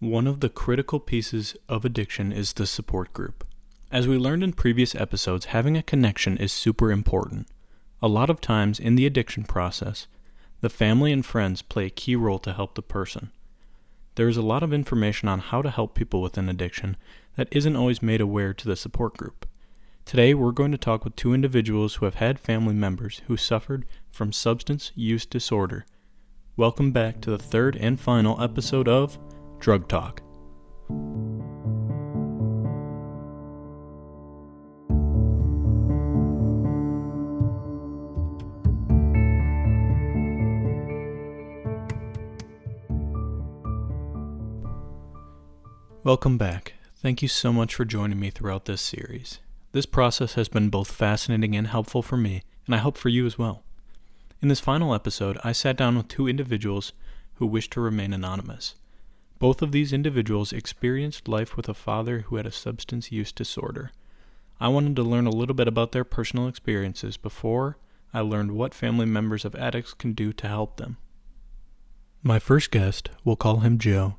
One of the critical pieces of addiction is the support group. As we learned in previous episodes, having a connection is super important. A lot of times in the addiction process, the family and friends play a key role to help the person. There is a lot of information on how to help people with an addiction that isn't always made aware to the support group. Today, we're going to talk with two individuals who have had family members who suffered from substance use disorder. Welcome back to the third and final episode of Drug Talk. Welcome back. Thank you so much for joining me throughout this series. This process has been both fascinating and helpful for me, and I hope for you as well. In this final episode, I sat down with two individuals who wish to remain anonymous. Both of these individuals experienced life with a father who had a substance use disorder. I wanted to learn a little bit about their personal experiences before I learned what family members of addicts can do to help them. My first guest, we'll call him Joe,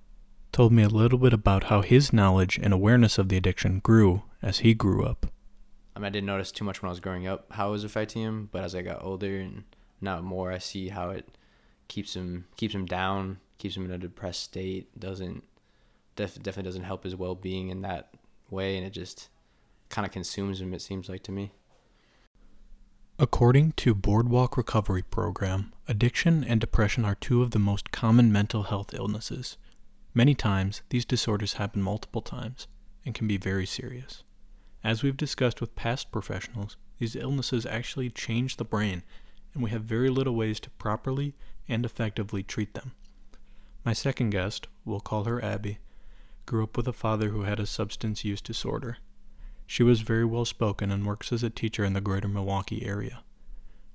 told me a little bit about how his knowledge and awareness of the addiction grew as he grew up. I, mean, I didn't notice too much when I was growing up how it was affecting him, but as I got older and now more, I see how it keeps him keeps him down, keeps him in a depressed state. Doesn't def- definitely doesn't help his well being in that way, and it just kind of consumes him. It seems like to me. According to Boardwalk Recovery Program, addiction and depression are two of the most common mental health illnesses. Many times, these disorders happen multiple times and can be very serious. As we've discussed with past professionals, these illnesses actually change the brain, and we have very little ways to properly and effectively treat them. My second guest, we'll call her Abby, grew up with a father who had a substance use disorder. She was very well spoken and works as a teacher in the greater Milwaukee area.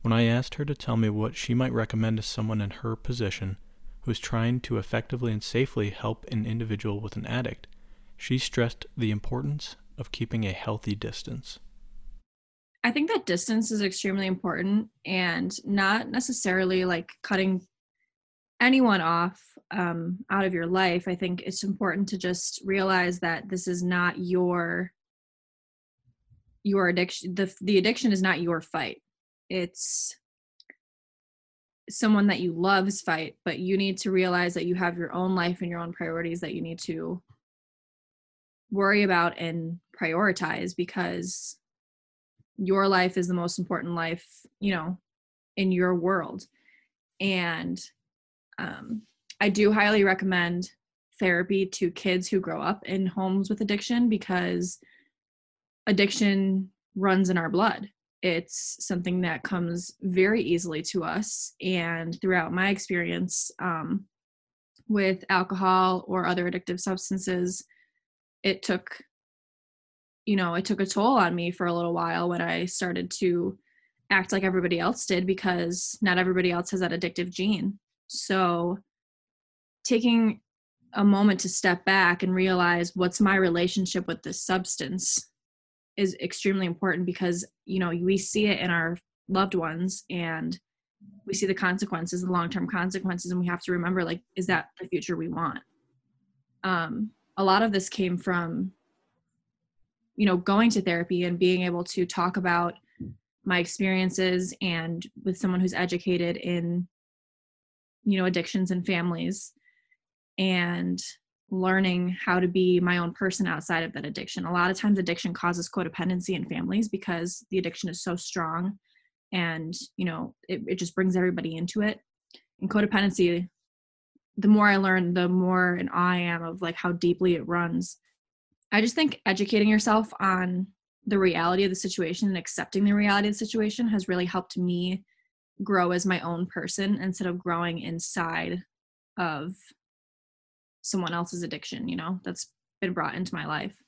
When I asked her to tell me what she might recommend to someone in her position, who's trying to effectively and safely help an individual with an addict, she stressed the importance of keeping a healthy distance. I think that distance is extremely important and not necessarily like cutting anyone off um, out of your life. I think it's important to just realize that this is not your your addiction the the addiction is not your fight it's someone that you love's fight, but you need to realize that you have your own life and your own priorities that you need to worry about and prioritize because your life is the most important life, you know, in your world. And um, I do highly recommend therapy to kids who grow up in homes with addiction because addiction runs in our blood. It's something that comes very easily to us. And throughout my experience um, with alcohol or other addictive substances it took you know it took a toll on me for a little while when i started to act like everybody else did because not everybody else has that addictive gene. So taking a moment to step back and realize what's my relationship with this substance is extremely important because you know we see it in our loved ones and we see the consequences the long-term consequences and we have to remember like is that the future we want? Um a lot of this came from you know going to therapy and being able to talk about my experiences and with someone who's educated in you know addictions and families and learning how to be my own person outside of that addiction. A lot of times addiction causes codependency in families because the addiction is so strong and you know it, it just brings everybody into it. And codependency, the more I learn, the more an I am of like how deeply it runs. I just think educating yourself on the reality of the situation and accepting the reality of the situation has really helped me grow as my own person instead of growing inside of someone else's addiction, you know, that's been brought into my life.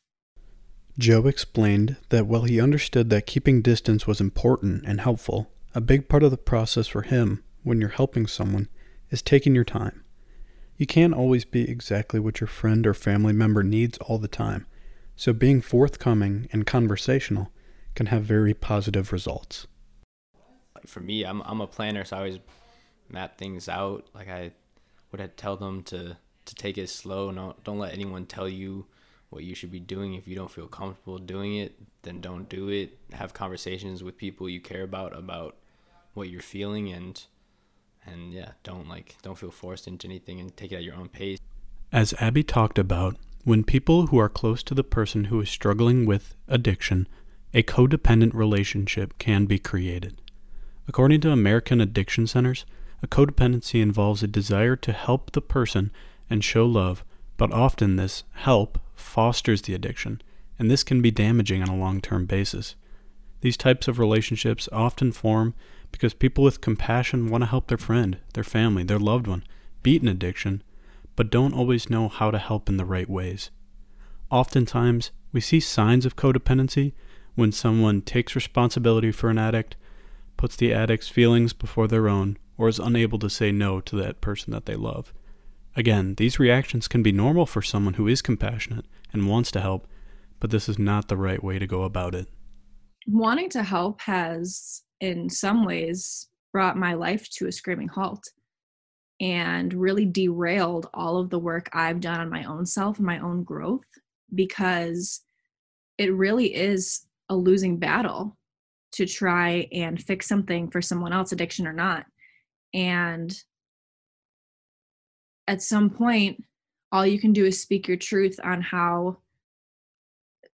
Joe explained that while he understood that keeping distance was important and helpful, a big part of the process for him when you're helping someone is taking your time. You can't always be exactly what your friend or family member needs all the time, so being forthcoming and conversational can have very positive results. For me, I'm I'm a planner, so I always map things out. Like I would tell them to to take it slow. No, don't let anyone tell you what you should be doing. If you don't feel comfortable doing it, then don't do it. Have conversations with people you care about about what you're feeling and and yeah, don't like don't feel forced into anything and take it at your own pace. As Abby talked about, when people who are close to the person who is struggling with addiction, a codependent relationship can be created. According to American Addiction Centers, a codependency involves a desire to help the person and show love, but often this help fosters the addiction, and this can be damaging on a long term basis. These types of relationships often form because people with compassion want to help their friend, their family, their loved one beat an addiction, but don't always know how to help in the right ways. Oftentimes, we see signs of codependency when someone takes responsibility for an addict, puts the addict's feelings before their own, or is unable to say no to that person that they love. Again, these reactions can be normal for someone who is compassionate and wants to help, but this is not the right way to go about it. Wanting to help has, in some ways, brought my life to a screaming halt and really derailed all of the work I've done on my own self and my own growth because it really is a losing battle to try and fix something for someone else, addiction or not. And at some point, all you can do is speak your truth on how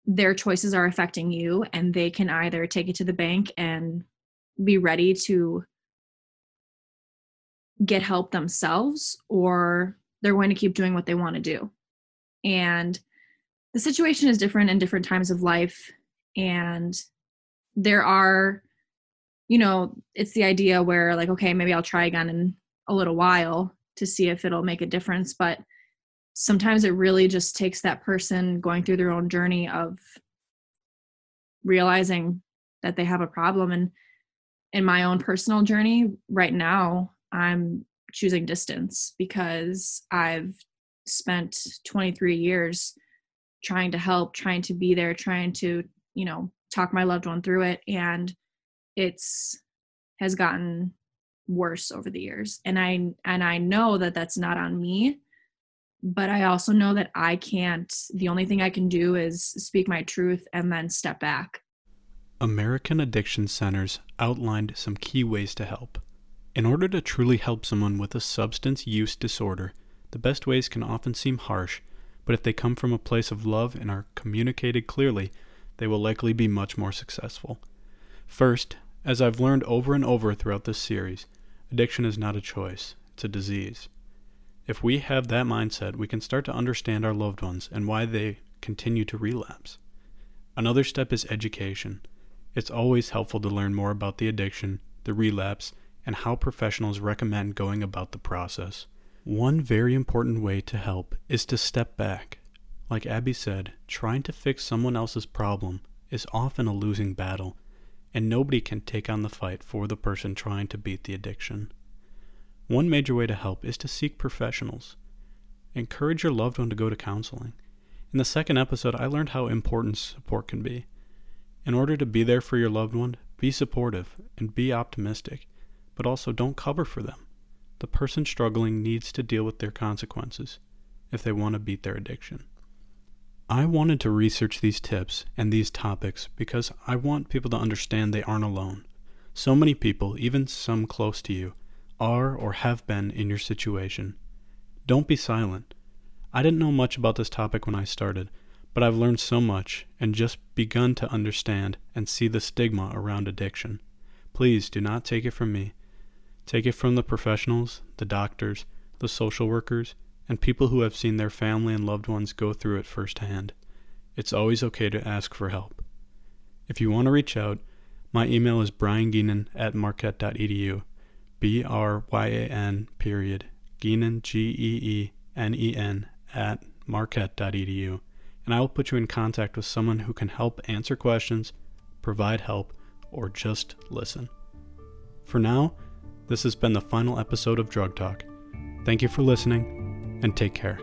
their choices are affecting you, and they can either take it to the bank and be ready to get help themselves, or they're going to keep doing what they want to do. And the situation is different in different times of life and there are you know it's the idea where like okay maybe i'll try again in a little while to see if it'll make a difference but sometimes it really just takes that person going through their own journey of realizing that they have a problem. And in my own personal journey right now i'm choosing distance because i've spent 23 years trying to help trying to be there trying to you know talk my loved one through it. And it's has gotten worse over the years. And i and i know that that's not on me but i also know that i can't the only thing i can do is speak my truth and then step back. American addiction centers outlined some key ways to help. In order to truly help someone with a substance use disorder the best ways can often seem harsh but if they come from a place of love and are communicated clearly they will likely be much more successful. First, as I've learned over and over throughout this series, addiction is not a choice, it's a disease. If we have that mindset, we can start to understand our loved ones and why they continue to relapse. Another step is education. It's always helpful to learn more about the addiction, the relapse, and how professionals recommend going about the process. One very important way to help is to step back like Abby said, trying to fix someone else's problem is often a losing battle, and nobody can take on the fight for the person trying to beat the addiction. One major way to help is to seek professionals. Encourage your loved one to go to counseling. In the second episode, I learned how important support can be. In order to be there for your loved one, be supportive and be optimistic, but also don't cover for them. The person struggling needs to deal with their consequences if they want to beat their addiction. I wanted to research these tips and these topics because I want people to understand they aren't alone. So many people, even some close to you, are or have been in your situation. Don't be silent. I didn't know much about this topic when I started, but I've learned so much and just begun to understand and see the stigma around addiction. Please do not take it from me. Take it from the professionals, the doctors, the social workers, and people who have seen their family and loved ones go through it firsthand. It's always okay to ask for help. If you want to reach out, my email is bryangeenen at marquette.edu. B R Y A N period Geenen G E E N E N at marquette.edu. And I will put you in contact with someone who can help answer questions, provide help, or just listen. For now, this has been the final episode of Drug Talk. Thank you for listening and take care.